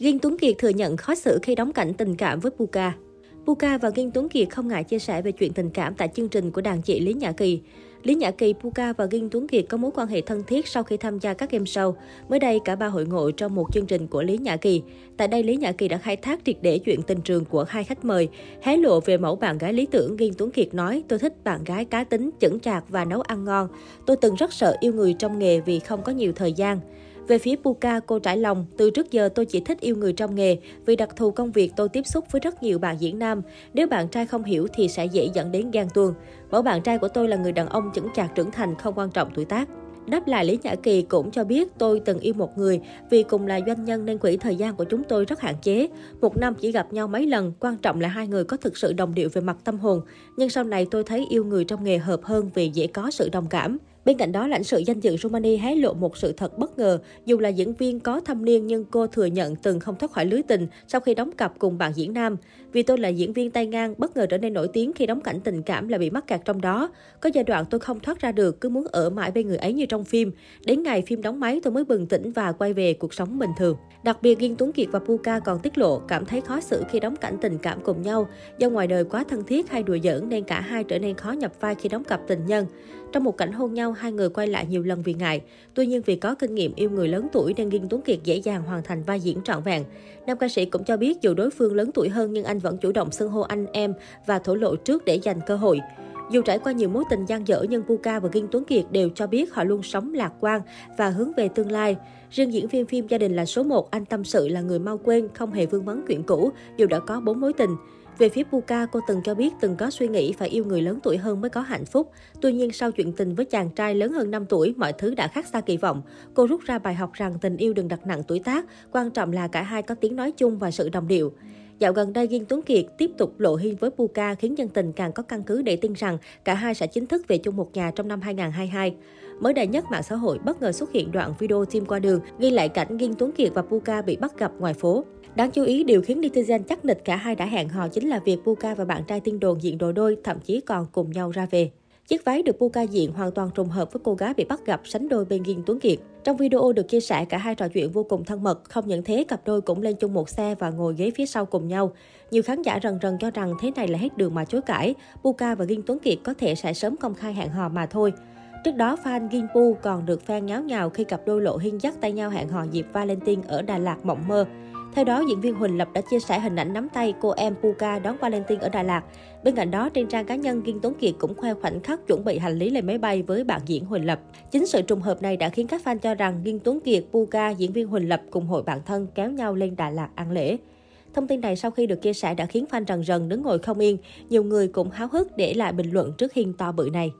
Ghiên Tuấn Kiệt thừa nhận khó xử khi đóng cảnh tình cảm với Puka. Puka và Ghiên Tuấn Kiệt không ngại chia sẻ về chuyện tình cảm tại chương trình của đàn chị Lý Nhã Kỳ. Lý Nhã Kỳ, Puka và Ghiên Tuấn Kiệt có mối quan hệ thân thiết sau khi tham gia các game show. Mới đây, cả ba hội ngộ trong một chương trình của Lý Nhã Kỳ. Tại đây, Lý Nhã Kỳ đã khai thác triệt để chuyện tình trường của hai khách mời. Hé lộ về mẫu bạn gái lý tưởng, Ghiên Tuấn Kiệt nói, tôi thích bạn gái cá tính, chững chạc và nấu ăn ngon. Tôi từng rất sợ yêu người trong nghề vì không có nhiều thời gian. Về phía Puka, cô trải lòng, từ trước giờ tôi chỉ thích yêu người trong nghề, vì đặc thù công việc tôi tiếp xúc với rất nhiều bạn diễn nam. Nếu bạn trai không hiểu thì sẽ dễ dẫn đến ghen tuông. Mẫu bạn trai của tôi là người đàn ông chững chạc trưởng thành, không quan trọng tuổi tác. Đáp lại Lý Nhã Kỳ cũng cho biết tôi từng yêu một người, vì cùng là doanh nhân nên quỹ thời gian của chúng tôi rất hạn chế. Một năm chỉ gặp nhau mấy lần, quan trọng là hai người có thực sự đồng điệu về mặt tâm hồn. Nhưng sau này tôi thấy yêu người trong nghề hợp hơn vì dễ có sự đồng cảm. Bên cạnh đó, lãnh sự danh dự Romani hé lộ một sự thật bất ngờ. Dù là diễn viên có thâm niên nhưng cô thừa nhận từng không thoát khỏi lưới tình sau khi đóng cặp cùng bạn diễn nam. Vì tôi là diễn viên tay ngang, bất ngờ trở nên nổi tiếng khi đóng cảnh tình cảm là bị mắc kẹt trong đó. Có giai đoạn tôi không thoát ra được, cứ muốn ở mãi bên người ấy như trong phim. Đến ngày phim đóng máy tôi mới bừng tỉnh và quay về cuộc sống bình thường. Đặc biệt, Ghiên Tuấn Kiệt và Puka còn tiết lộ cảm thấy khó xử khi đóng cảnh tình cảm cùng nhau. Do ngoài đời quá thân thiết hay đùa giỡn nên cả hai trở nên khó nhập vai khi đóng cặp tình nhân. Trong một cảnh hôn nhau, hai người quay lại nhiều lần vì ngại. Tuy nhiên vì có kinh nghiệm yêu người lớn tuổi nên Ghiên Tuấn Kiệt dễ dàng hoàn thành vai diễn trọn vẹn. Nam ca sĩ cũng cho biết dù đối phương lớn tuổi hơn nhưng anh vẫn chủ động xưng hô anh em và thổ lộ trước để giành cơ hội. Dù trải qua nhiều mối tình gian dở nhưng Puka và Ghiên Tuấn Kiệt đều cho biết họ luôn sống lạc quan và hướng về tương lai. Riêng diễn viên phim Gia đình là số 1, anh tâm sự là người mau quên, không hề vương vấn chuyện cũ, dù đã có bốn mối tình. Về phía Puka, cô từng cho biết từng có suy nghĩ phải yêu người lớn tuổi hơn mới có hạnh phúc. Tuy nhiên, sau chuyện tình với chàng trai lớn hơn 5 tuổi, mọi thứ đã khác xa kỳ vọng. Cô rút ra bài học rằng tình yêu đừng đặt nặng tuổi tác, quan trọng là cả hai có tiếng nói chung và sự đồng điệu. Dạo gần đây, Ghiên Tuấn Kiệt tiếp tục lộ hiên với Puka khiến dân tình càng có căn cứ để tin rằng cả hai sẽ chính thức về chung một nhà trong năm 2022. Mới đây nhất, mạng xã hội bất ngờ xuất hiện đoạn video team qua đường ghi lại cảnh Ghiên Tuấn Kiệt và Puka bị bắt gặp ngoài phố. Đáng chú ý, điều khiến netizen chắc nịch cả hai đã hẹn hò chính là việc Puka và bạn trai tiên đồn diện đồ đôi, thậm chí còn cùng nhau ra về. Chiếc váy được Puka diện hoàn toàn trùng hợp với cô gái bị bắt gặp sánh đôi bên Ghiên Tuấn Kiệt. Trong video được chia sẻ, cả hai trò chuyện vô cùng thân mật, không những thế cặp đôi cũng lên chung một xe và ngồi ghế phía sau cùng nhau. Nhiều khán giả rần rần cho rằng thế này là hết đường mà chối cãi, Puka và Ghiên Tuấn Kiệt có thể sẽ sớm công khai hẹn hò mà thôi. Trước đó, fan Gin Pu còn được fan nháo nhào khi cặp đôi lộ hình dắt tay nhau hẹn hò dịp Valentine ở Đà Lạt mộng mơ. Theo đó, diễn viên Huỳnh Lập đã chia sẻ hình ảnh nắm tay cô em Puka đón Valentine ở Đà Lạt. Bên cạnh đó, trên trang cá nhân, Kiên Tuấn Kiệt cũng khoe khoảnh khắc chuẩn bị hành lý lên máy bay với bạn diễn Huỳnh Lập. Chính sự trùng hợp này đã khiến các fan cho rằng Kiên Tuấn Kiệt, Puka, diễn viên Huỳnh Lập cùng hội bạn thân kéo nhau lên Đà Lạt ăn lễ. Thông tin này sau khi được chia sẻ đã khiến fan rần rần đứng ngồi không yên. Nhiều người cũng háo hức để lại bình luận trước hình to bự này.